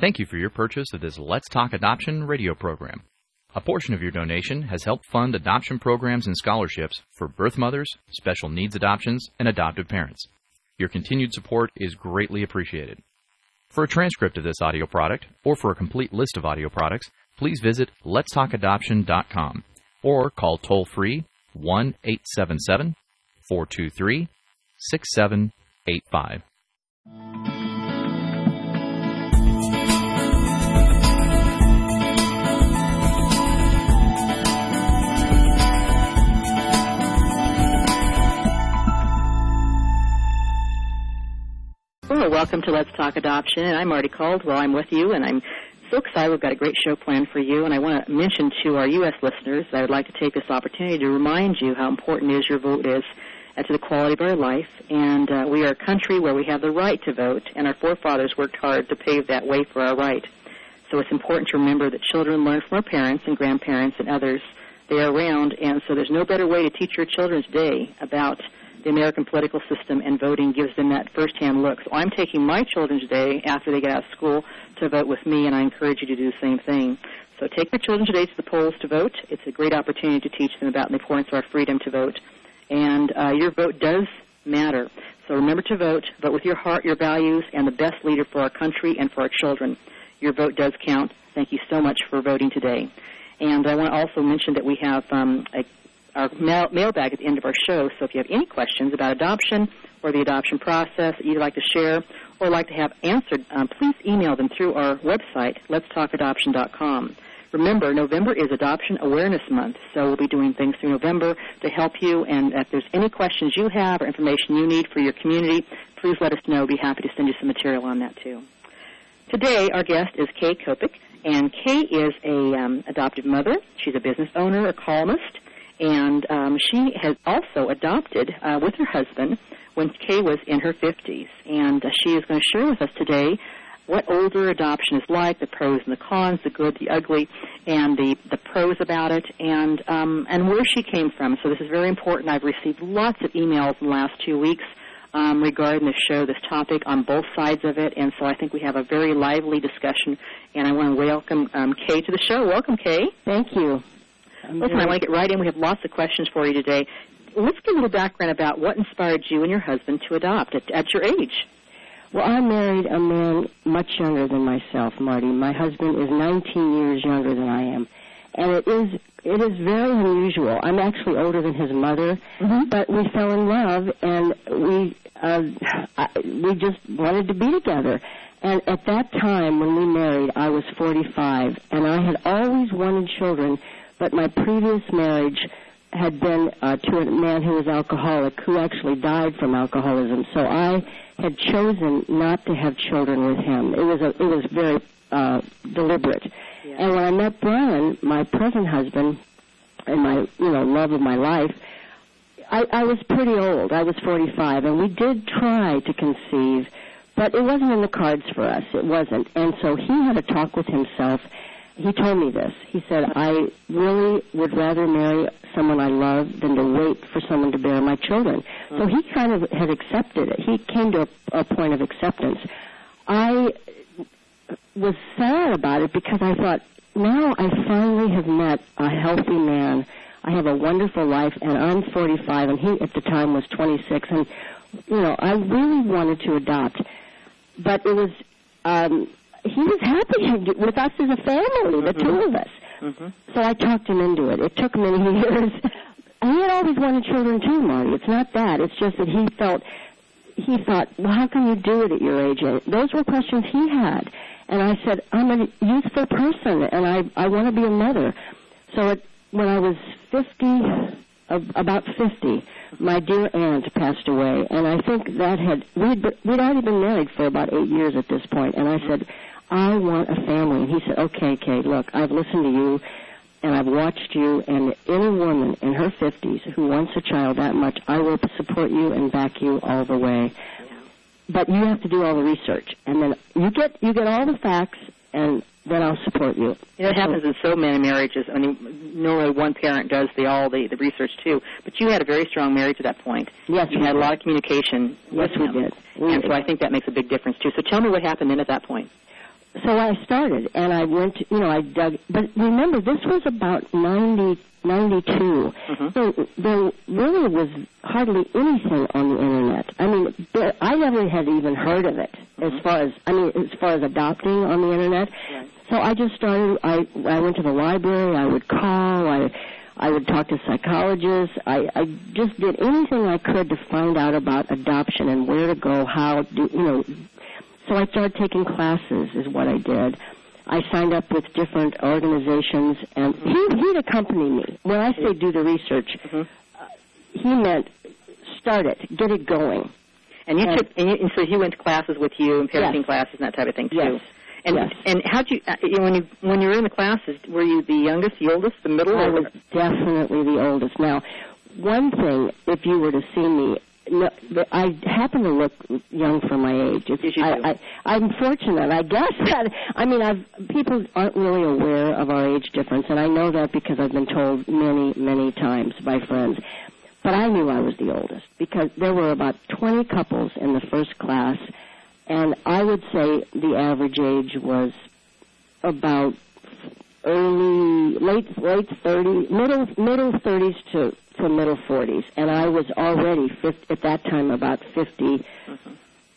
Thank you for your purchase of this Let's Talk Adoption radio program. A portion of your donation has helped fund adoption programs and scholarships for birth mothers, special needs adoptions, and adoptive parents. Your continued support is greatly appreciated. For a transcript of this audio product or for a complete list of audio products, please visit letstalkadoption.com or call toll free 1 877 423 6785. Welcome to Let's Talk Adoption, and I'm Marty Caldwell. I'm with you, and I'm so excited. We've got a great show planned for you, and I want to mention to our U.S. listeners I would like to take this opportunity to remind you how important is your vote is to the quality of our life. And uh, we are a country where we have the right to vote, and our forefathers worked hard to pave that way for our right. So it's important to remember that children learn from our parents and grandparents and others they are around, and so there's no better way to teach your children today about the American political system and voting gives them that firsthand look. So I'm taking my children today after they get out of school to vote with me, and I encourage you to do the same thing. So take your children today to the polls to vote. It's a great opportunity to teach them about the importance of our freedom to vote. And uh, your vote does matter. So remember to vote. Vote with your heart, your values, and the best leader for our country and for our children. Your vote does count. Thank you so much for voting today. And I want to also mention that we have um, a our mail, mailbag at the end of our show. So if you have any questions about adoption or the adoption process that you'd like to share or like to have answered, um, please email them through our website, letstalkadoption.com. Remember, November is Adoption Awareness Month, so we'll be doing things through November to help you. And if there's any questions you have or information you need for your community, please let us know. We'll be happy to send you some material on that too. Today, our guest is Kay Kopit, and Kay is a um, adoptive mother. She's a business owner, a columnist, and um, she has also adopted uh, with her husband when Kay was in her 50s. And uh, she is going to share with us today what older adoption is like, the pros and the cons, the good, the ugly, and the, the pros about it, and um, and where she came from. So this is very important. I've received lots of emails in the last two weeks um, regarding this show, this topic on both sides of it, and so I think we have a very lively discussion. And I want to welcome um, Kay to the show. Welcome, Kay. Thank you. Listen, I want to get right in. We have lots of questions for you today. Let's get a little background about what inspired you and your husband to adopt at, at your age. Well, I married a man much younger than myself, Marty. My husband is 19 years younger than I am, and it is it is very unusual. I'm actually older than his mother, Mhm. but we fell in love, and we uh, I, we just wanted to be together. And at that time, when we married, I was 45, and I had always wanted children, but my previous marriage had been uh, to a man who was alcoholic, who actually died from alcoholism. So I had chosen not to have children with him. It was a, it was very uh, deliberate. And when I met Brian, my present husband, and my you know love of my life, I, I was pretty old. I was 45, and we did try to conceive, but it wasn't in the cards for us. It wasn't. And so he had a talk with himself. He told me this. He said, I really would rather marry someone I love than to wait for someone to bear my children. So he kind of had accepted it. He came to a, a point of acceptance. I was sad about it because I thought, now I finally have met a healthy man. I have a wonderful life, and I'm 45, and he at the time was 26, and you know I really wanted to adopt, but it was um, he was happy with us as a family, the two of us. Mm-hmm. So I talked him into it. It took many years. He had always wanted children too, Marty. It's not that. It's just that he felt he thought, well, how can you do it at your age? And those were questions he had. And I said, I'm a youthful person, and I I want to be a mother. So it, when I was 50, about 50, my dear aunt passed away, and I think that had we'd we'd already been married for about eight years at this point, and I said, I want a family. And he said, Okay, Kate, look, I've listened to you, and I've watched you, and any woman in her 50s who wants a child that much, I will support you and back you all the way. But you have to do all the research, and then you get you get all the facts, and then I'll support you. You know, it happens in so many marriages. I mean, normally one parent does the all the, the research too, but you had a very strong marriage at that point. Yes, You we had a lot of communication. Yes, with we him. did. We and did. so I think that makes a big difference too. So tell me what happened then at that point. So I started, and I went. To, you know, I dug. But remember, this was about ninety 92. Mm-hmm. So there really was hardly anything on the internet. I mean, there, I never had even heard of it Mm-hmm. as far as I mean, as far as adopting on the internet. Right. So I just started. I I went to the library. I would call. I I would talk to psychologists. I I just did anything I could to find out about adoption and where to go, how do you know. So I started taking classes. Is what I did. I signed up with different organizations, and he he'd accompany me. When I say do the research, Mhm. uh, he meant start it, get it going. And you And- took, and, you, and so he went to classes with you, and parenting Yes. classes and that type of thing too. Yes. And Yes. and how would you, uh, you know, when you when you were in the classes, were you the youngest, the oldest, the middle? I or- was definitely the oldest. Now, one thing, if you were to see me, no, I happen to look young for my age. It's, Yes, you do. I, I, I'm fortunate, I guess. That I mean, I've people aren't really aware of our age difference, and I know that because I've been told many, many times by friends. But I knew I was the oldest because there were about 20 couples in the first class, and I would say the average age was about early, late, late 30s, middle, middle 30s to to middle 40s, and I was already 50, at that time about 50,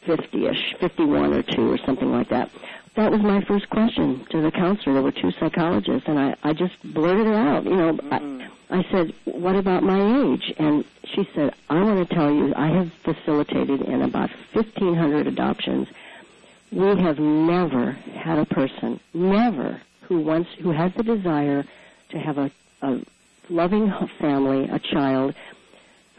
50ish, 51 or two or something like that. That was my first question to the counselor. There were two psychologists, and I I just blurted it out. You know, I, mm-hmm. I said, "What about my age?" And she said, "I want to tell you, I have facilitated in about 1,500 adoptions. We have never had a person, never, who wants, who has the desire to have a, a loving family, a child,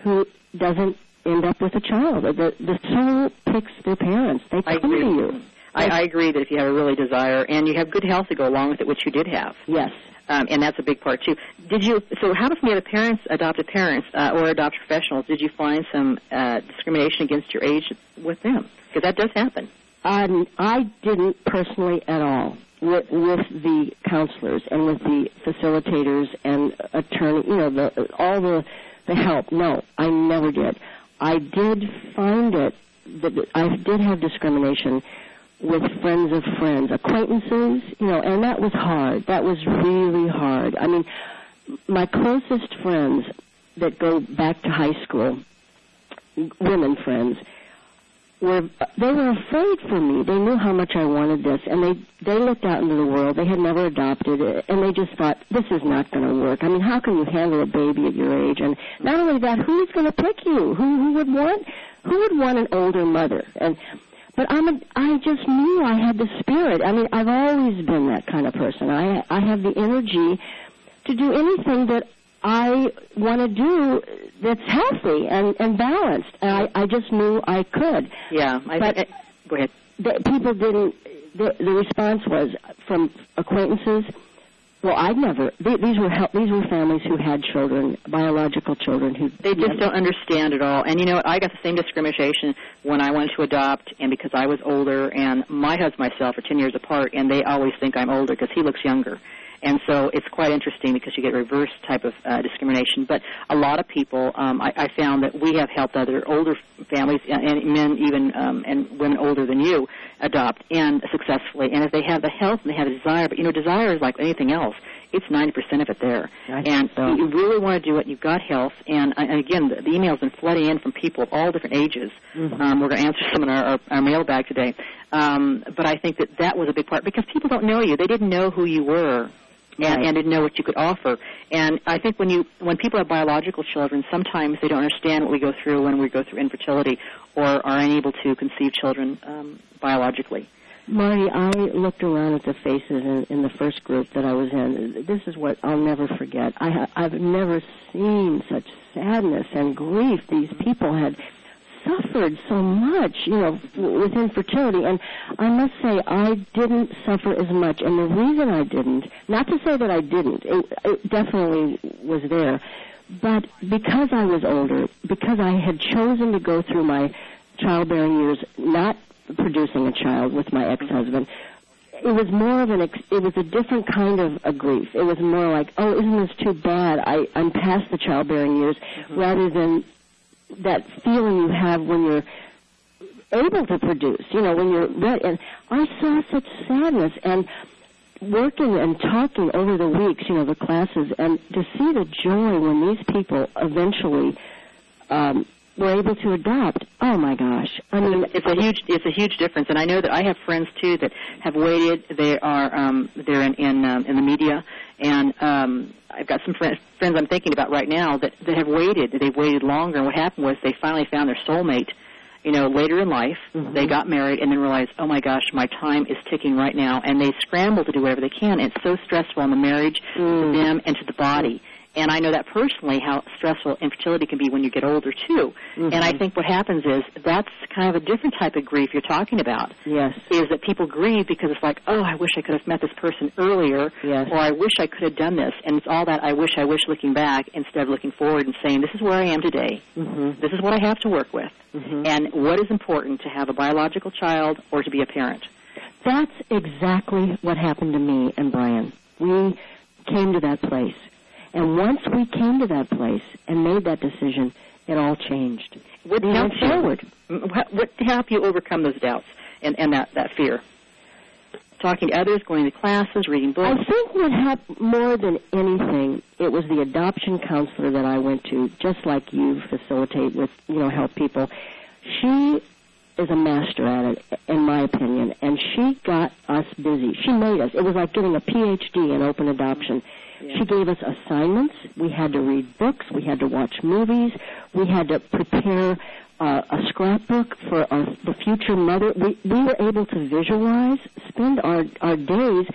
who doesn't end up with a child. The the soul picks their parents. They come agree. to you. I, I agree that if you have a really desire and you have good health to go along with it, which you did have, Yes. um, and that's a big part too. Did you? So, how about from the other parents, adopted parents, uh, or adopted professionals? Did you find some uh, discrimination against your age with them? Because that does happen. Um, I didn't personally at all with, with the counselors and with the facilitators and attorney, you know, the all the the help. No, I never did. I did find it that I did have discrimination with friends of friends, acquaintances, you know, and that was hard. That was really hard. I mean, my closest friends that go back to high school, women friends, were they were afraid for me. They knew how much I wanted this, and they they looked out into the world. They had never adopted it, and they just thought this is not going to work. I mean, how can you handle a baby at your age? And not only that, who's going to pick you? Who who would want who would want an older mother? And but I'm a, I just knew I had the spirit. I mean, I've always been that kind of person. I I have the energy to do anything that I want to do that's healthy and and balanced. And I I just knew I could Yeah. I, But- I, go ahead. the, people didn't. The, the response was from acquaintances. Well, I'd never. Th- these were hel- these were families who had children, biological children who They just don't understand at all. And you know? I got the same discrimination when I wanted to adopt, and because I was older, and my husband and myself are 10 years apart, and they always think I'm older because he looks younger. And so it's quite interesting because you get reverse type of uh, discrimination. But a lot of people, um, I, I found that we have helped other older families and, and men, even um, and women older than you, adopt and successfully. And if they have the health and they have the desire, but you know, desire is like anything else. It's 90% of it there. I and so. you really want to do it. You've got health, and, and again, the, the emails been flooding in from people of all different ages. Mhm. Um, we're going to answer some in our, our, our mailbag today. Um, but I think that that was a big part because people don't know you. They didn't know who you were. And, and didn't know what you could offer. And I think when you when people have biological children, sometimes they don't understand what we go through when we go through infertility or are unable to conceive children um, biologically. Marty, I looked around at the faces in, in the first group that I was in. This is what I'll never forget. I ha- I've never seen such sadness and grief. These people had suffered so much, you know, with infertility. And I must say, I didn't suffer as much. And the reason I didn't, not to say that I didn't, it, it definitely was there, but because I was older, because I had chosen to go through my childbearing years not producing a child with my ex-husband, it was more of an ex- it was a different kind of a grief. It was more like, oh, isn't this too bad? I I'm past the childbearing years, mm-hmm. rather than that feeling you have when you're able to produce. You know, when you're ready. And I saw such sadness and working and talking over the weeks, you know, the classes, and to see the joy when these people eventually um, were able to adopt. Oh my gosh! I mean, it's a huge it's a huge difference. And I know that I have friends too that have waited. They are um, they're in in, um, in the media, and um, I've got some friends friends I'm thinking about right now that that have waited. They've waited longer. And what happened was they finally found their soulmate. You know, later in life, Mhm. they got married and then realized, oh my gosh, my time is ticking right now, and they scramble to do whatever they can. It's so stressful on the marriage, to Mm. them, and to the body. And I know that personally how stressful infertility can be when you get older too. And I Mhm. think what happens is that's kind of a different type of grief you're talking about. yes, Is that people grieve because it's like, oh, I wish I could have met this person earlier, yes, or I wish I could have done this. And it's all that I wish, I wish looking back instead of looking forward and saying, this is where I am today. hmm This is what I have to work with. hmm And what is important to have a biological child or to be a parent. That's exactly what happened to me and Brian. We came to that place. And once we came to that place and made that decision, it all changed. What We helped went you? forward. What, what helped you overcome those doubts and, and that, that fear? Talking to others, going to classes, reading books. I think what helped more than anything, it was the adoption counselor that I went to, just like you facilitate with, you know, help people. She is a master at it, in my opinion, and she got us busy. She made us. It was like getting a PhD in open adoption. She gave us assignments. We had to read books. We had to watch movies. We had to prepare uh, a scrapbook for our, the future mother. We, we were able to visualize, spend our, our days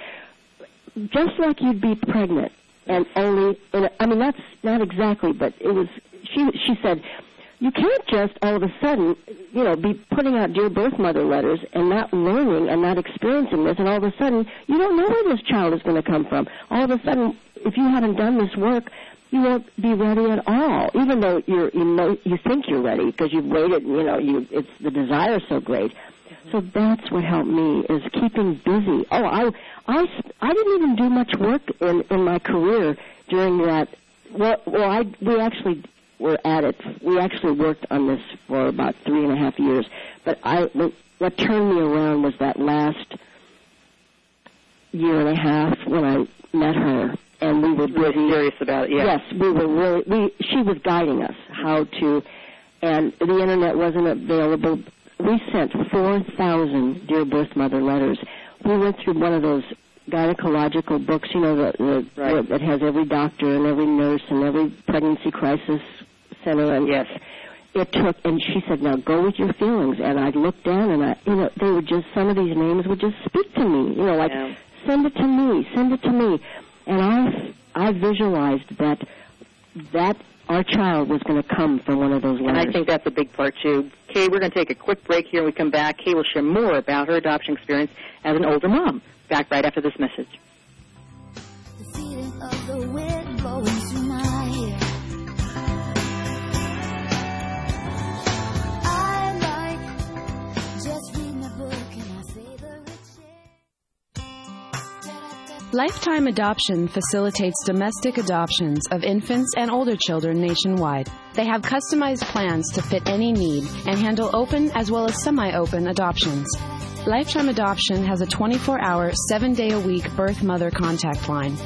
just like you'd be pregnant, and only. In a, I mean, that's not exactly, but it was. She she said, you can't just all of a sudden, you know, be putting out dear birth mother letters and not learning and not experiencing this, and all of a sudden you don't know where this child is going to come from. All of a sudden, if you haven't done this work. You won't be ready at all, even though you're you know you think you're ready because you've waited. You know, you it's the desire so great. So that's what helped me is keeping busy. Oh, I I I didn't even do much work in in my career during that. Well, well, I we actually were at it. We actually worked on this for about three and a half years. But I what turned me around was that last year and a half when I met her, and we were Really busy. serious about it, yeah. Yes, we were really. We she was guiding us how to, and the internet wasn't available. We sent four thousand dear birth mother letters. We went through one of those gynecological books, you know, the, the, Right. that has every doctor and every nurse and every pregnancy crisis center. And Yes. it took, and she said, "Now go with your feelings." And I looked down, and I, you know, they would just some of these names would just speak to me, you know, like Yeah. send it to me, send it to me, and I, I visualized that that our child was going to come from one of those And. I think that's a big part too. Kay, we're going to take a quick break here. When we come back, Kay will share more about her adoption experience as an older mom. Back right after this message. Lifetime Adoption facilitates domestic adoptions of infants and older children nationwide. They have customized plans to fit any need and handle open as well as semi open adoptions. Lifetime Adoption has a 24 hour, 7 day a week birth mother contact line.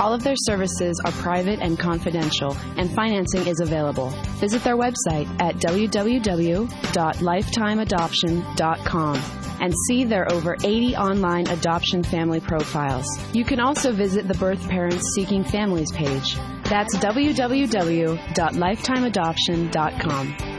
All of their services are private and confidential, and financing is available. Visit their website at www.lifetimeadoption.com and see their over 80 online adoption family profiles. You can also visit the Birth Parents Seeking Families page. That's www.lifetimeadoption.com.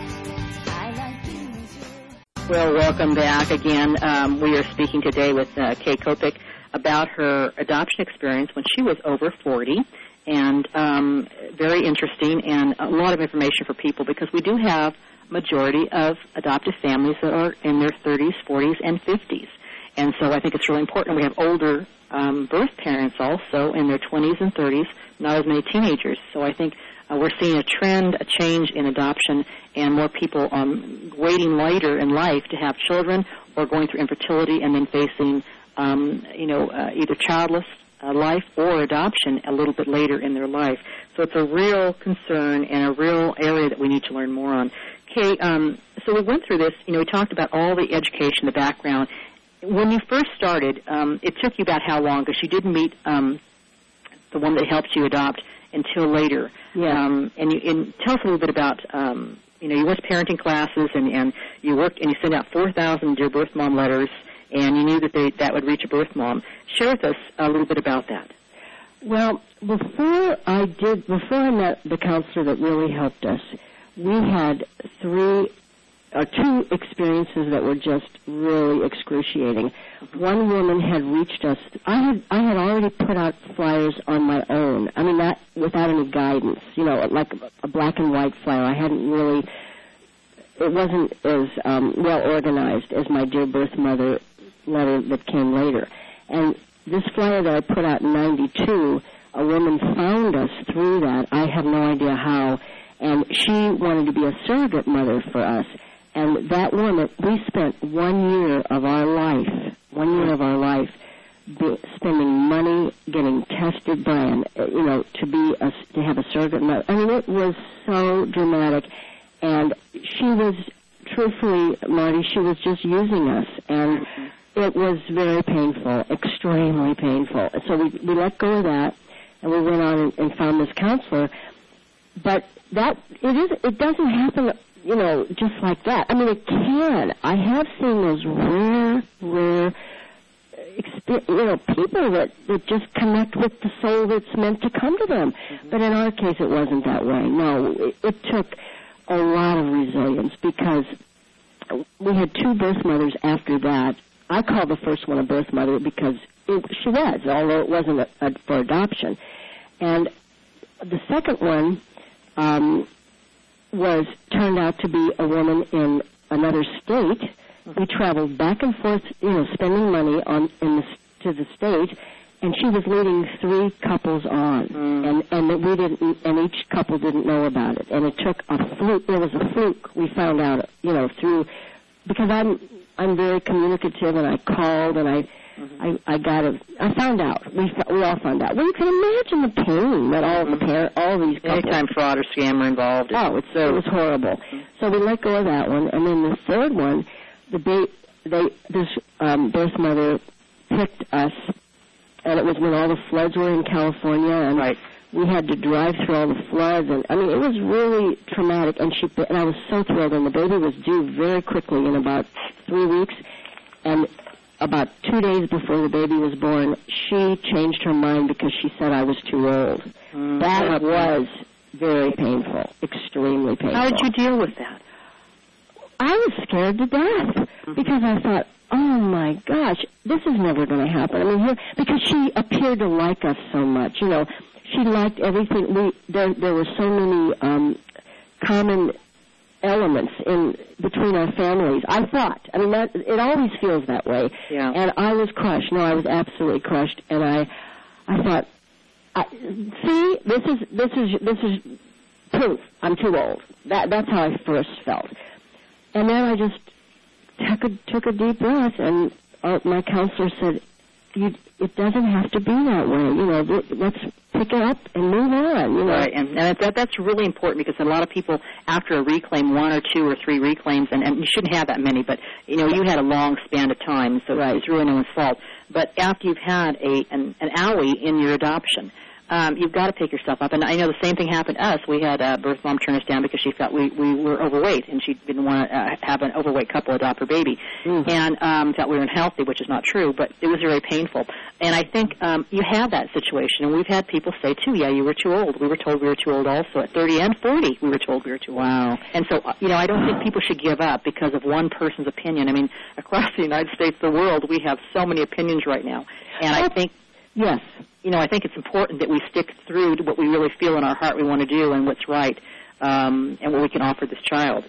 Well, welcome back again. Um, we are speaking today with uh, Kay Kopit about her adoption experience when she was over 40, and um, very interesting and a lot of information for people because we do have majority of adoptive families that are in their 30s, 40s, and 50s. And so I think it's really important. We have older um, birth parents also in their 20s and 30s, not as many teenagers. So I think uh, we're seeing a trend, a change in adoption, and more people um, waiting later in life to have children or going through infertility and then facing, um, you know, uh, either childless uh, life or adoption a little bit later in their life. So it's a real concern and a real area that we need to learn more on. Okay, um, so we went through this. You know, we talked about all the education, the background. When you first started, um, it took you about how long? Because you didn't meet um, the one that helped you adopt until later. Yeah. Um, and, you, and tell us a little bit about. Um, you know, you went to parenting classes, and, and you worked, and you sent out 4,000 dear birth mom letters, and you knew that they, that would reach a birth mom. Share with us a little bit about that. Well, before I did, before I met the counselor that really helped us, we had three or two experiences that were just really excruciating. One woman had reached us. I had I had already put out flyers on my own. I mean, not without any guidance. You know, like a black and white flyer. I hadn't really. It wasn't as um, well organized as my dear birth mother letter that came later. And this flyer that I put out in '92, a woman found us through that. I have no idea how, and she wanted to be a surrogate mother for us. And that woman, we spent one year of our life, one year of our life, spending money getting tested by an, uh, you know, to be a, to have a surrogate mother. I mean, it was so dramatic, and she was, truthfully, Marty, she was just using us, and it was very painful, extremely painful. So we we let go of that, and we went on and, and found this counselor. But that it is it doesn't happen you know, just like that. I mean, it can. I have seen those rare, rare, you know, people that, that just connect with the soul that's meant to come to them. Mm-hmm. But in our case, it wasn't that way. No, it, it took a lot of resilience because we had two birth mothers after that. I call the first one a birth mother because it, she was, although it wasn't a, a, for adoption. And the second one, um, was turned out to be a woman in another state. Mm-hmm. We traveled back and forth, you know, spending money on in the, to the state, and she was leading three couples on, mm. and and that we didn't, and each couple didn't know about it, and it took a fluke. There was a fluke. We found out, you know, through because I'm I'm very communicative, and I called and I. I, I got it. I found out. We we all found out. Well, you can imagine the pain that all the par- all these couples. Anytime fraud or scam are involved. Oh, it's it was horrible. So we let go of that one, and then the third one, the ba- they this um, birth mother picked us, and it was when all the floods were in California, and Right. we had to drive through all the floods, and I mean it was really traumatic. And she and I was so thrilled, and the baby was due very quickly in about three weeks, and about two days before the baby was born, she changed her mind because she said I was too old. Mm. That was very painful, extremely painful. How did you deal with that? I was scared to death because I thought, oh my gosh, this is never going to happen. I mean, here, because she appeared to like us so much, you know, she liked everything. We there there were so many um, common elements in between our families. I thought. I mean, that it always feels that way. Yeah. And I was crushed. No, I was absolutely crushed. And I, I thought, I, see, this is this is this is proof. I'm too old. That that's how I first felt. And then I just took a took a deep breath, and uh, my counselor said, "You, it doesn't have to be that way. You know, let's pick it up and move on. You know, Right, and, and that, that's really important because a lot of people, after a reclaim, one or two or three reclaims, and, and you shouldn't have that many, but you know you had a long span of time, so Right. it's really no one's fault. But after you've had a an, an owie in your adoption, um, you've got to pick yourself up. And I know the same thing happened to us. We had a birth mom turn us down because she felt we we were overweight, and she didn't want to uh, have an overweight couple adopt her baby, Mm. and um, felt we were unhealthy, which is not true. But it was very painful. And I think um, you have that situation, and we've had people say too, "Yeah, you were too old." We were told we were too old. Also, at 30 and 40, we were told we were too old. Wow. And so, uh, you know, I don't think people should give up because of one person's opinion. I mean, across the United States, the world, we have so many opinions right now, and I think yes, you know, I think it's important that we stick through to what we really feel in our heart we want to do and what's right, um, and what we can offer this child.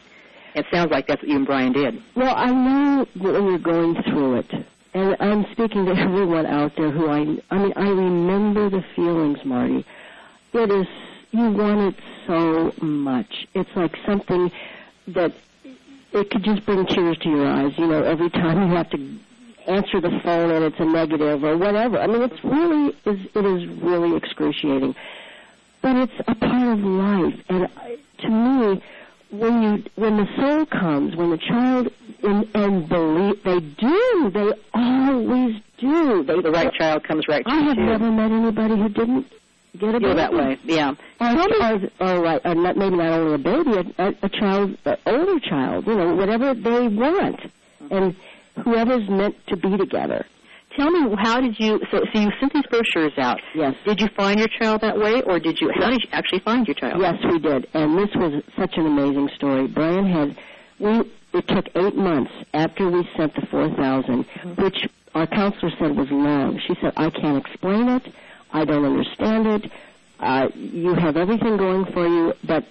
It sounds like that's what you and Brian did. Well, I know that when you're going through it, and I'm speaking to everyone out there who I, I mean, I remember the feelings, Marty. It is, you want it so much. It's like something that it could just bring tears to your eyes, you know, every time you have to answer the phone and it's a negative or whatever. I mean, it's really, is, it is really excruciating. But it's a part of life, and I- to me, when you when the soul comes, when the child and, and believe they do, they always do. They The right child comes right to I have you. never met anybody who didn't get a feel baby that way. Yeah. Or, or, or right, or not, maybe not only a baby, a, a, a child, an older child, you know, whatever they want, and whoever's meant to be together. Tell me, how did you? So, so you sent these brochures out. Yes. Did you find your child that way, or did you? How did you actually find your child? Yes, we did, and this was such an amazing story. Brian had, we it took eight months after we sent the four which our counselor said was long. She said, "I can't explain it. I don't understand it. Uh, you have everything going for you, but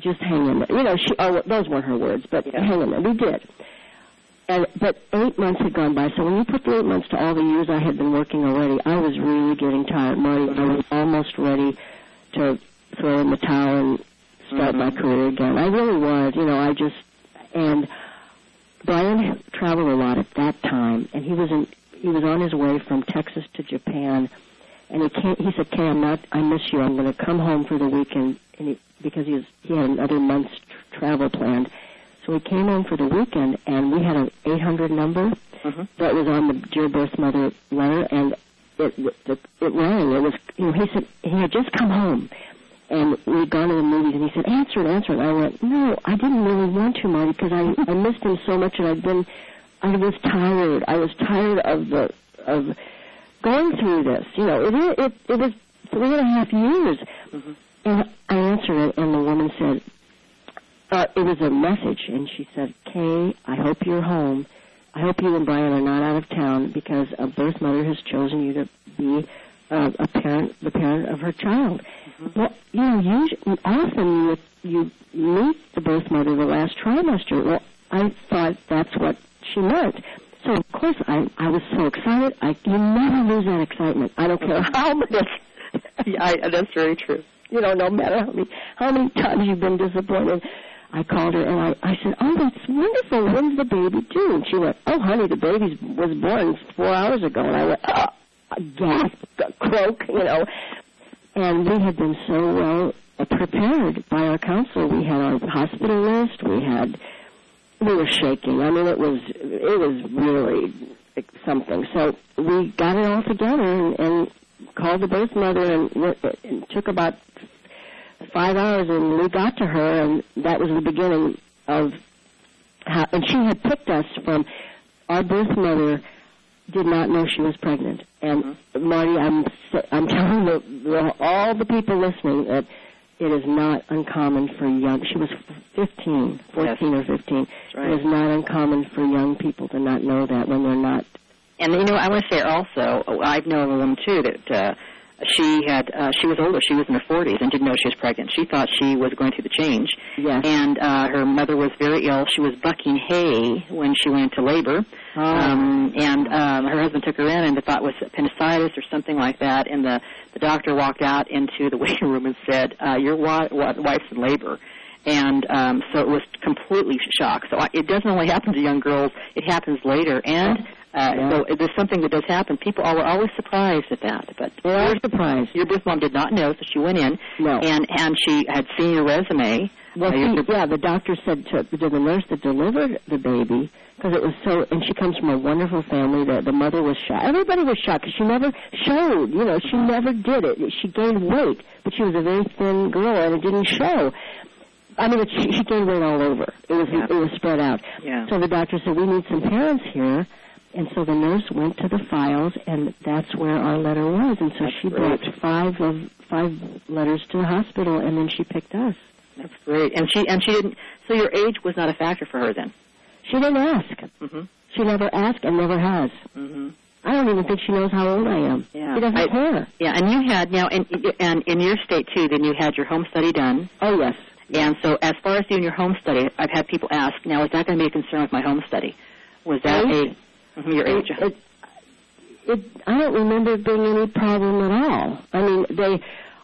just hang in there." You know, she. Oh, those weren't her words, but Yeah. hang in there. We did. And but eight months had gone by. So when you put the eight months to all the years I had been working already, I was really getting tired, Marty. I was almost ready to throw in the towel and start my mm-hmm. career again. I really was. You know, I just and Brian traveled a lot at that time, and he was in he was on his way from Texas to Japan, and he came. He said, "Kay, I'm not. I miss you. I'm going to come home for the weekend." And he, because he was he had another month's tr- travel planned, so he came home for the weekend, and we had an 800 number Mhm. that was on the dear birth mother letter, and it it, it rang. It was you know he said he had just come home, and we'd gone to the movies, and he said answer it, answer it. I went no, I didn't really want to, Marty, because I I missed him so much, and I'd been I was tired. I was tired of the of going through this. You know, it it it was three and a half years, Mhm. and I answered it, and the woman said. Uh, it was a message, and she said, "Kay, I hope you're home. I hope you and Brian are not out of town because a birth mother has chosen you to be uh, a parent, the parent of her child. Well, you know, usually, often you, you meet the birth mother the last trimester. Well, I thought that's what she meant. So of course I I was so excited. I you never lose that excitement. I don't care how much. yeah, I, that's very true. You know, no matter how many how many times you've been disappointed. I called her and I, I said, "Oh, that's wonderful. When's the baby due?" And she went, "Oh, honey, the baby was born four hours ago." And I went, "Oh, a gasp, a croak, you know." And we had been so well prepared by our counselor. We had our hospital list. We had, we were shaking. I mean, it was it was really something. So we got it all together and, and called the birth mother, and went- it took about five hours, and we got to her, and that was the beginning of how. And she had picked us from our birth mother did not know she was pregnant. And Marty, I'm I'm telling the, the, all the people listening that it is not uncommon for young. She was 15, 14 or 15. right. It is not uncommon for young people to not know that when they're not. And you know, I want to say also, oh, I've known a woman too that uh, she had uh, she was older. She was in her 40s and didn't know she was pregnant. She thought she was going through the change. Yes. And uh, her mother was very ill. She was bucking hay when she went into labor. Oh. Um, and um, her husband took her in and thought it was appendicitis or something like that. And the the doctor walked out into the waiting room and said, uh, "Your wa- wa- wife's in labor." And um, so it was completely shock. So I, it doesn't only happen to young girls; it happens later. And uh, Yeah. so there's something that does happen. People are always surprised at that. But They are surprised. Your birth mom did not know, so she went in No. and and she had seen your resume. Well, Uh, see, yeah, the doctor said to, to the nurse that delivered the baby because it was so, and she comes from a wonderful family. That the mother was shocked. Everybody was shocked because she never showed. You know, she never did it. She gained weight, but she was a very thin girl, and it didn't show. I mean, it, she, she gained weight all over. It was Yeah. it was spread out. Yeah. So the doctor said, "We need some parents here." And so the nurse went to the files, and that's where our letter was. And so That's she great. brought five of five letters to the hospital, and then she picked us. That's great. And she and she didn't. So your age was not a factor for her then. She didn't ask. Mhm. She never asked and never has. Mhm. I don't even think she knows how old I am. Yeah. She doesn't I- care. Yeah, and you had now, and and in your state too. Then you had your home study done. Oh yes. And so, as far as doing your home study, I've had people ask, now, is that going to be a concern with my home study? Was that a Your age? It, it, it, I don't remember it being any problem at all. I mean, they.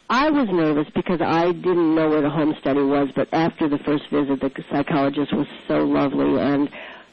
I was nervous because I didn't know where the home study was, but after the first visit, the psychologist was so lovely, and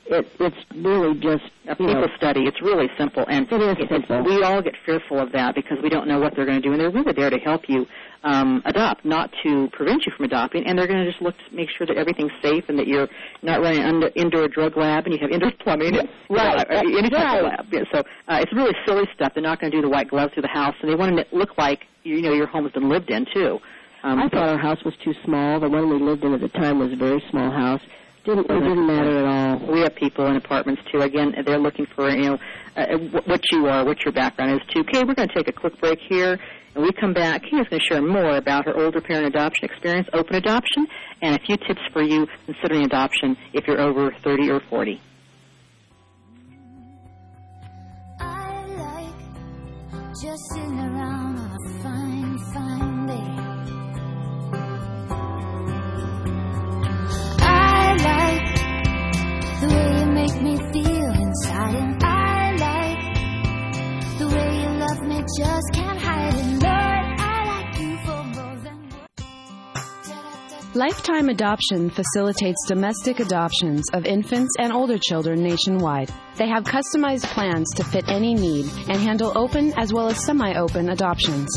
it, it's really just a people know, study. It's really simple, and It is it's- simple. We all get fearful of that because we don't know what they're going to do, and they're really there to help you um, adopt, not to prevent you from adopting. And they're going to just look to make sure that everything's safe and that you're not running an under, indoor drug lab and you have indoor plumbing. and, right, uh, any type right. of lab. Yeah, so uh, it's really silly stuff. They're not going to do the white gloves through the house, and they want it to look like you know your home has been lived in too. Um, I so- thought our house was too small. The one we lived in at the time was a very small house. Didn't it didn't matter at all. We have people in apartments too. Again, they're looking for you know uh, what you are, what your background is too. Kay, we're going to take a quick break here, and we come back. Kay is going to share more about her older parent adoption experience, open adoption, and a few tips for you considering adoption if you're over 30 or 40. I like just sitting around Lifetime Adoption facilitates domestic adoptions of infants and older children nationwide. They have customized plans to fit any need and handle open as well as semi open adoptions.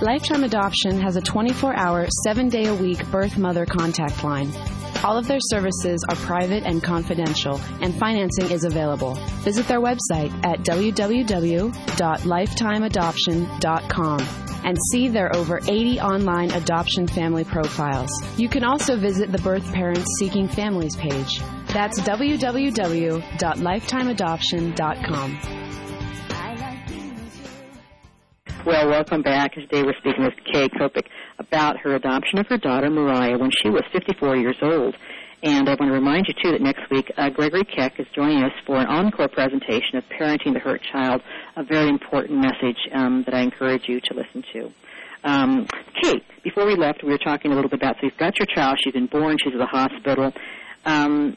Lifetime Adoption has a 24 hour, 7 day a week birth mother contact line. All of their services are private and confidential, and financing is available. Visit their website at www.lifetimeadoption.com and see their over 80 online adoption family profiles. You can also visit the Birth Parents Seeking Families page. That's www.lifetimeadoption.com. Well, welcome back. Today we're speaking with Kay Kopit about her adoption of her daughter Mariah when she was 54 years old. And I want to remind you too that next week uh, Gregory Keck is joining us for an encore presentation of Parenting the Hurt Child, a very important message um, that I encourage you to listen to. Um, Kate, before we left, we were talking a little bit about so you've got your child, she's been born, she's at the hospital. Um,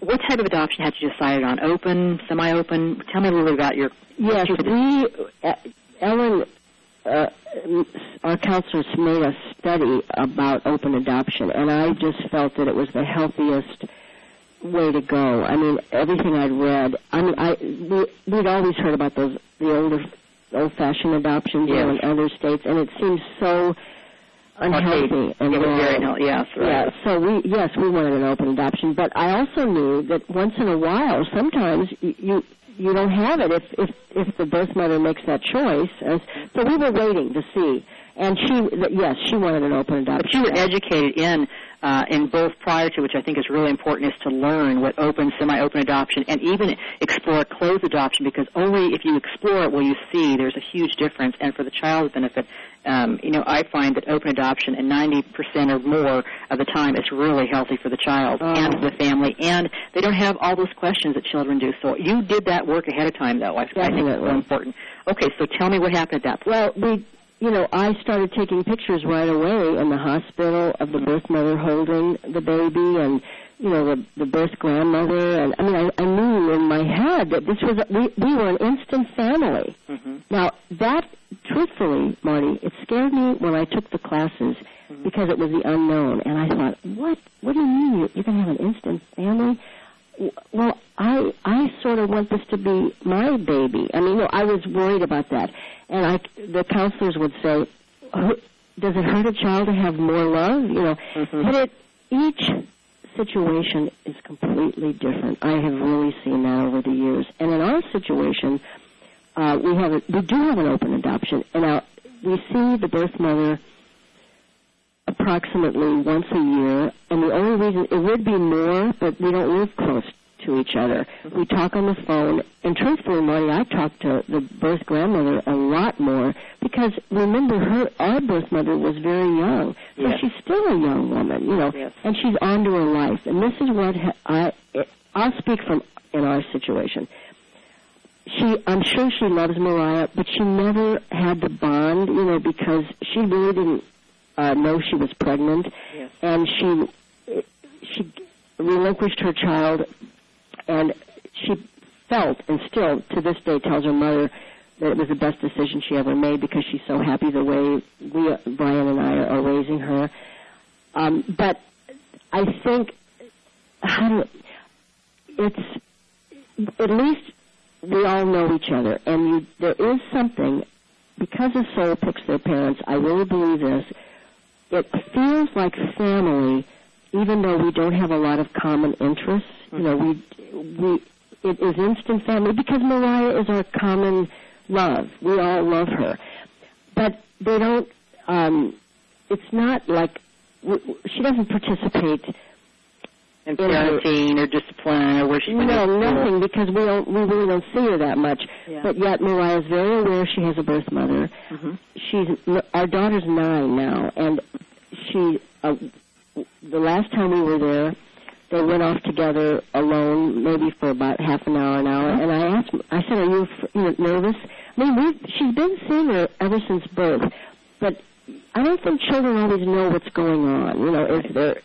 what type of adoption had you decided on? Open, semi-open? Tell me a little bit about your. Yes, we, uh, Ellen, uh, our counselors made a study about open adoption, and I just felt that it was the healthiest way to go. I mean, everything I'd read. I mean, I we, we'd always heard about those the older old-fashioned adoptions you know, Yes. in other states, and it seems so unhealthy and it was very wrong. unhealthy, yes, right. Yeah, so we yes, we wanted an open adoption, but I also knew that once in a while, sometimes you you don't have it if if if the birth mother makes that choice. As, so we were waiting to see, and she yes, she wanted an open adoption. But you were educated in uh, in both prior to, which I think is really important, is to learn what open, semi-open adoption, and even explore closed adoption, because only if you explore it will you see there's a huge difference. And for the child's benefit, um, you know, I find that open adoption, and 90% or more of the time, it's really healthy for the child Oh. and the family, and they don't have all those questions that children do. So you did that work ahead of time, though. I, I think it's so important. Okay, so tell me what happened at that point. Well, we, you know, I started taking pictures right away in the hospital of the birth mother holding the baby and, you know, the, the birth grandmother. And I mean, I, I knew in my head that this was, a, we, we were an instant family. hmm Now, that, truthfully, Marty, it scared me when I took the classes because it was the unknown. And I thought, what, what do you mean you're, you're going to have an instant family? W- Well, I I sort of want this to be my baby. I mean, you know, I was worried about that, and I the counselors would say, "Does it hurt a child to have more love?" You know, Mhm. but it each situation is completely different. I have really seen that over the years, and in our situation, uh, we have a, we do have an open adoption, and uh, we see the birth mother approximately once a year, and the only reason it would be more, but we don't live close to each other. We talk on the phone, and truthfully, Marty, I talk to the birth grandmother a lot more because remember, her our birth mother was very young, so Yes. she's still a young woman, you know, Yes. and she's on to her life. And this is what I I'll speak from in our situation. She, I'm sure she loves Mariah, but she never had the bond, you know, because she really didn't uh, know she was pregnant, Yes. and she she relinquished her child, and she felt, and still to this day tells her mother that it was the best decision she ever made because she's so happy the way we, Brian and I, are raising her. Um, but I think how do it's at least we all know each other, and you, there is something because a soul picks their parents. I really believe this. It feels like family, even though we don't have a lot of common interests. You know, we we it is instant family because Mariah is our common love. We all love her, but they don't. Um, it's not like w- w- she doesn't participate In parenting or discipline or where she's no, nothing because we don't we really don't see her that much. Yeah. But yet Mariah's very aware she has a birth mother. Mhm. She's our daughter's nine now, and she uh, the last time we were there, they went off together alone, maybe for about half an hour, an hour. Uh-huh. And I asked, I said, "Are you, you know, nervous?" I mean, we she's been seeing her ever since birth, but I don't think children always know what's going on. You know, if they're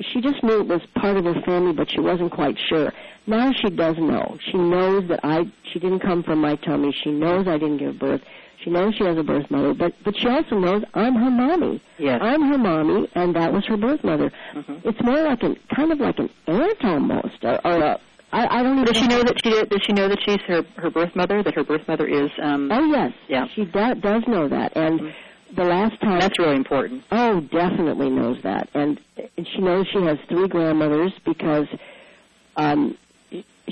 she just knew it was part of her family, but she wasn't quite sure. Now she does know. She knows that I she didn't come from my tummy. She knows I didn't give birth. She knows she has a birth mother, but but she also knows I'm her mommy. Yes. I'm her mommy, and that was her birth mother. Mhm. It's more like an kind of like an aunt almost, or, or a, I, I don't even. Does she know that she does she know that she's her her birth mother? That her birth mother is um Oh yes, Yeah. She do, does know that, and Mhm. the last time that's really important. Oh, definitely knows that, and, and she knows she has three grandmothers because um,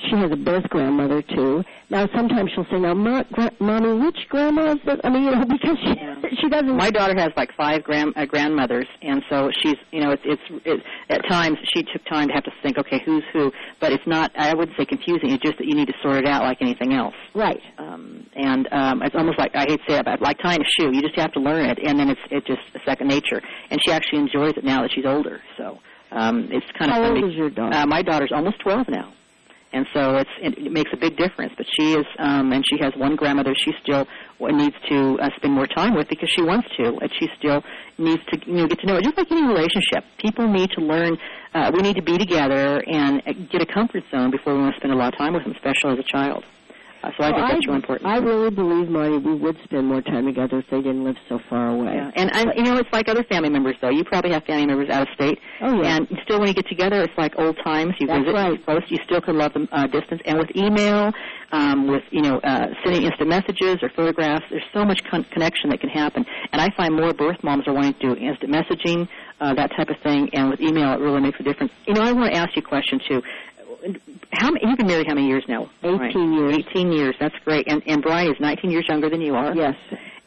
she has a birth grandmother too. Now, sometimes she'll say, "Now, Ma- gra- mommy, which grandma is this?" I mean, you know, because she Yeah. she doesn't. My daughter has like five grand uh, grandmothers, and so she's you know it's it's it, at times she took time to have to think, okay, who's who, but it's not. I wouldn't say confusing. It's just that you need to sort it out like anything else. right. Um, and um, it's almost like I hate to say it, but like tying a shoe. You just have to learn it, and then it's it's just second nature. And she actually enjoys it now that she's older. So um, it's kind How of old funny. is your daughter? Uh, my daughter's almost 12 now. And so it's it, makes a big difference. But she is, um, and she has one grandmother she still needs to uh, spend more time with because she wants to, and she still needs to you know get to know it. Just like any relationship, people need to learn. Uh, we need to be together and uh, get a comfort zone before we want to spend a lot of time with them, especially as a child. Uh, so I think that's really important. I really believe, Mardie, we would spend more time together if they didn't live so far away. Yeah. And, and you know, it's like other family members though. You probably have family members out of state. Oh, yeah. And still, when you get together, it's like old times. You That's visit, right. you post. You still can love them uh, distance. And with email, um, with you know, uh, sending instant messages or photographs, there's so much con- connection that can happen. And I find more birth moms are wanting to do instant messaging, uh, that type of thing. And with email, it really makes a difference. You know, I want to ask you a question too. How many, you've been married how many years now? 18 Brian? years. 18 years. That's great. And and Brian is 19 years younger than you are. Yes.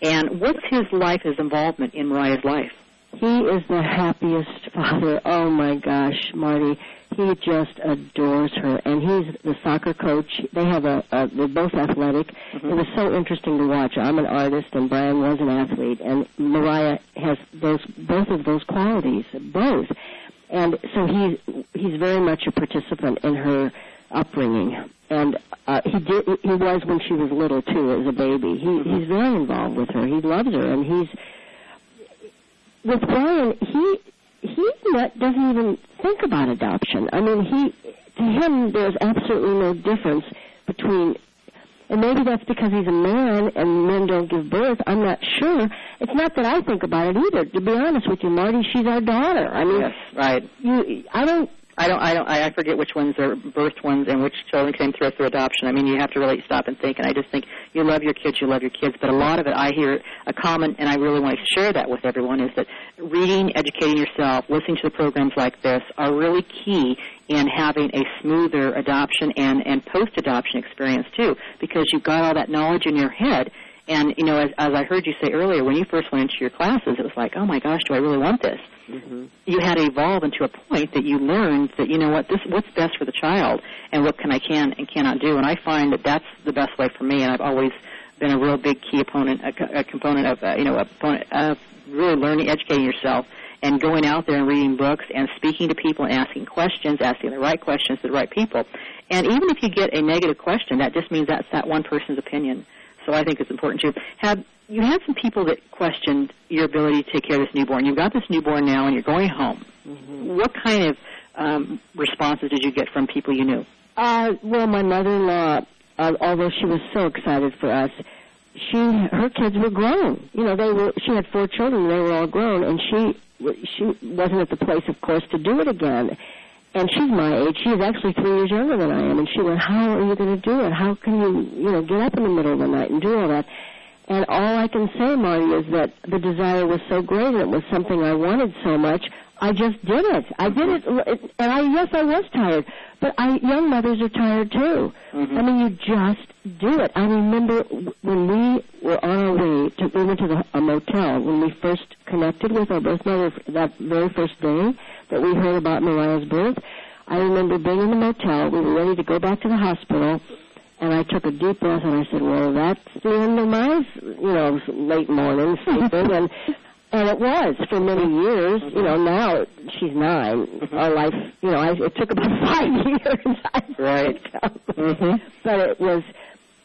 And what's his life, his involvement in Mariah's life? He is the happiest father. Oh my gosh, Mardie. He just adores her, and he's the soccer coach. They have a, a they're both athletic. Mhm. It was so interesting to watch. I'm an artist, and Brian was an athlete, and Mariah has those both of those qualities, both. And so he's he's very much a participant in her upbringing, and uh, he did he was when she was little too, as a baby. He he's very involved with her. He loves her, and he's with Brian, he he not, doesn't even think about adoption. I mean, he to him there's absolutely no difference between. And maybe that's because he's a man and men don't give birth. I'm not sure. It's not that I think about it either. To be honest with you, Mardie, she's our daughter. I mean, Yes, right. you, I don't. I don't, I don't, I forget which ones are birthed ones and which children came through through adoption. I mean, you have to really stop and think. And I just think you love your kids, you love your kids. But a lot of it, I hear a common, and I really want to share that with everyone, is that reading, educating yourself, listening to the programs like this are really key in having a smoother adoption and and post adoption experience too, because you've got all that knowledge in your head. And you know, as, as I heard you say earlier, when you first went into your classes, it was like, oh my gosh, do I really want this? you had to evolve into a point that you learned that you know what this what's best for the child and what can I can and cannot do. And I find that that's the best way for me. And I've always been a real big key opponent a, a component of uh, you know a component of really learning educating yourself and going out there and reading books and speaking to people and asking questions asking the right questions to the right people. And even if you get a negative question that just means that's that one person's opinion so I think it's important to have you had some people that questioned your ability to take care of this newborn. You've got this newborn now, and you're going home. What kind of um, responses did you get from people you knew? Uh, well, my mother-in-law, uh, although she was so excited for us, she her kids were grown. You know, they were. She had four children; they were all grown, and she she wasn't at the place, of course, to do it again. And she's my age. She's actually three years younger than I am. And she went, "How are you going to do it? How can you, you know, get up in the middle of the night and do all that?" And all I can say, Mardie, is that the desire was so great and it was something I wanted so much. I just did it. I did it, and I yes, I was tired, but I young mothers are tired too. Mhm. I mean, you just do it. I remember when we were on our way to we went to the, a motel when we first connected with our birth mother that very first day that we heard about Mariah's birth. I remember being in the motel. We were ready to go back to the hospital, and I took a deep breath and I said, "Well, that's the end of my, you know, late morning sleeping." and and it was for many years. You know, now she's 9 Our life, you know, I, it took about five years. Right. Mhm. But it was,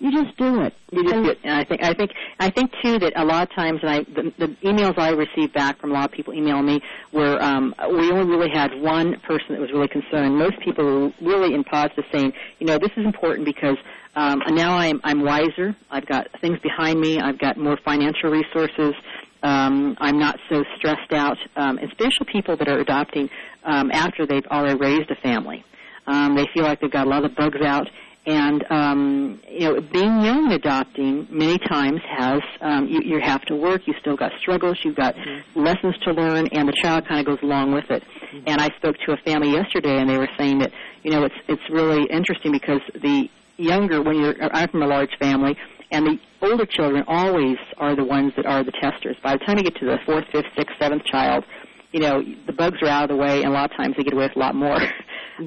you just do it. You just And- get, and I think, I think, I think too that a lot of times, and I, the, the emails I received back from a lot of people emailing me were, um, we only really had one person that was really concerned. Most people were really in positive saying, you know, this is important because um, now I'm, I'm wiser. I've got things behind me. I've got more financial resources. Um, I'm not so stressed out. Um, especially people that are adopting um, after they've already raised a family. Um, they feel like they've got a lot of bugs out. And um, you know, being young and adopting many times has um, you, you have to work. You still got struggles. You've got lessons to learn, and the child kind of goes along with it. And I spoke to a family yesterday, and they were saying that you know it's it's really interesting because the younger when you're I'm from a large family, and the older children always are the ones that are the testers. By the time you get to the fourth, fifth, sixth, seventh child, you know the bugs are out of the way, and a lot of times they get away with a lot more.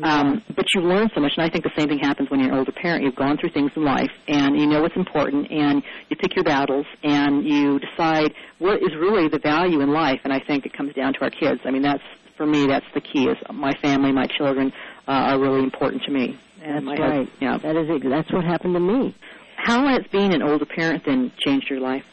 Um, but you learn so much, and I think the same thing happens when you're an older parent. You've gone through things in life, and you know what's important, and you pick your battles, and you decide what is really the value in life. And I think it comes down to our kids. I mean, that's for me. That's the key. Is my family, my children uh, are really important to me. And That's right. husband- yeah. That is ex- that's what happened to me. How has being an older parent then changed your life?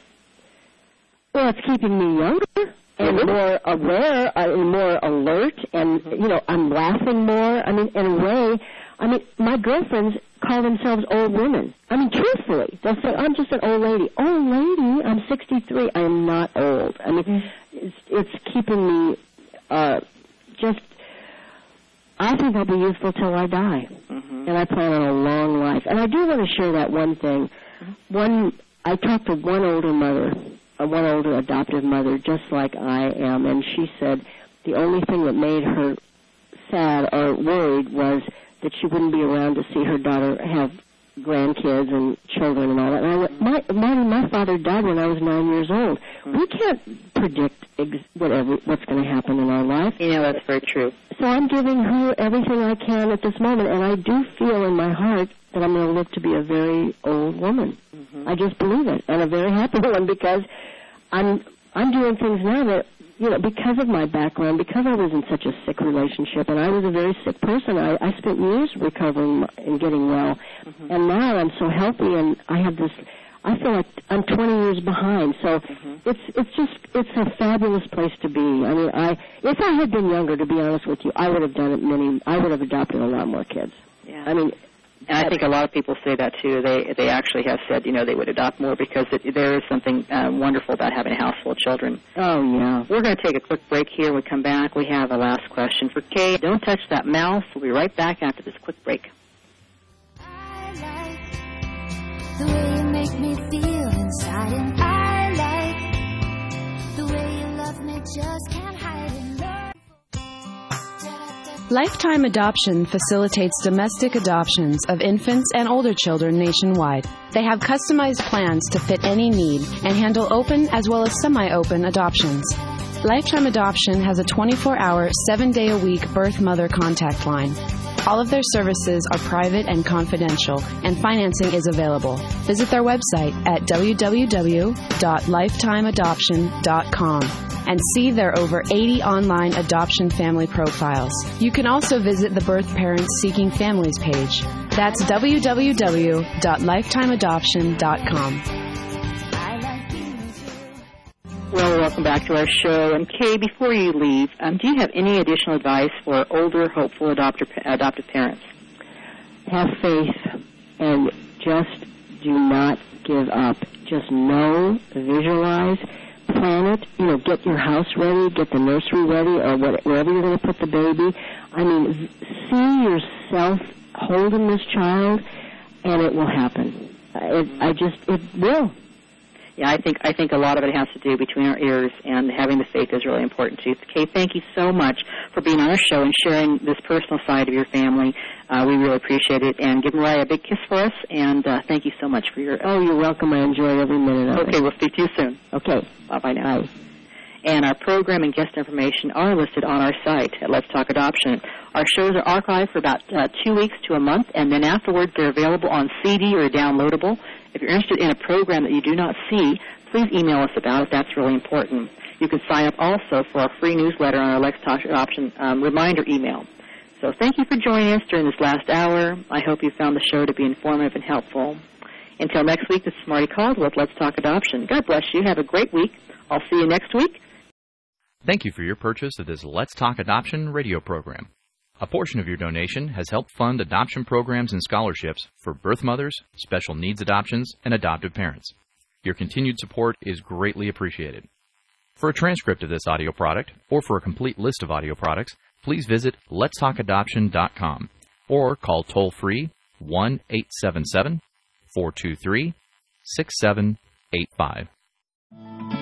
Well, it's keeping me younger and Mhm. more aware uh, and more alert, and you know, I'm laughing more. I mean, in a way, I mean, my girlfriends call themselves old women. I mean, truthfully, they'll say, "I'm just an old lady." Old lady? I'm 63. I am not old. I mean, it's it's keeping me uh, just. I think I'll be youthful till I die Mm-hmm. and I plan on a long life. And I do want to share that one thing. One, I talked to one older mother, uh, one older adoptive mother, just like I am, and she said the only thing that made her sad or worried was that she wouldn't be around to see her daughter have grandkids and children and all that. And I went, my, Mardie, my father died when I was nine years old. We can't predict ex- whatever what's going to happen in our life. You know, that's very true. So I'm giving her everything I can at this moment, and I do feel in my heart that I'm going to live to be a very old woman. Mm-hmm. I just believe it, and a very happy one because I'm I'm doing things now that you know because of my background, because I was in such a sick relationship, and I was a very sick person. I, I spent years recovering and getting well, mm-hmm. and now I'm so healthy, and I have this. I feel like I'm 20 years behind, so it's it's just it's a fabulous place to be. I mean, I if I had been younger, to be honest with you, I would have done it many. I would have adopted a lot more kids. Yeah. I mean, And I think a lot of people say that too. They they actually have said you know they would adopt more because it, there is something uh, wonderful about having a house full of children. oh yeah. We're going to take a quick break here. When we come back, we have a last question for Kay. Don't touch that mouse. We'll be right back after this quick break. Just can't hide. Lifetime Adoption facilitates domestic adoptions of infants and older children nationwide. They have customized plans to fit any need and handle open as well as semi open adoptions. Lifetime Adoption has a 24 hour, 7 day a week birth mother contact line. All of their services are private and confidential, and financing is available. Visit their website at www.lifetimeadoption.com and see their over 80 online adoption family profiles. You can also visit the Birth Parents Seeking Families page. That's www.lifetimeadoption.com. I like being with you. Well, welcome back to our show. And Kay, before you leave, um, do you have any additional advice for older, hopeful adopter, adoptive parents? have faith and just do not give up. Just know, visualize, plan it. You know, get your house ready, get the nursery ready, or wherever you're going to put the baby. I mean, see yourself holding this child, and it will happen. It, I just, it will. Yeah, I think I think a lot of it has to do between our ears, and having the faith is really important too. Kay, thank you so much for being on our show and sharing this personal side of your family. Uh, we really appreciate it, and give Mariah a big kiss for us. And uh, thank you so much for your. Oh, you're welcome. I enjoy every minute of Okay, it. we'll speak to you soon. Okay. Bye bye now. Bye. And our program and guest information are listed on our site at Let's Talk Adoption. Our shows are archived for about uh, two weeks to a month, and then afterwards they're available on CD or downloadable. If you're interested in a program that you do not see, please email us about it. That's really important. You can sign up also for our free newsletter on our Let's Talk Adoption um, reminder email. So thank you for joining us during this last hour. I hope you found the show to be informative and helpful. Until next week, this is Mardie Caldwell with Let's Talk Adoption. God bless you. Have a great week. I'll see you next week. Thank you for your purchase of this Let's Talk Adoption radio program. A portion of your donation has helped fund adoption programs and scholarships for birth mothers, special needs adoptions, and adoptive parents. Your continued support is greatly appreciated. For a transcript of this audio product, or for a complete list of audio products, please visit letstalkadoption.com or call toll free 1 877 423 6785.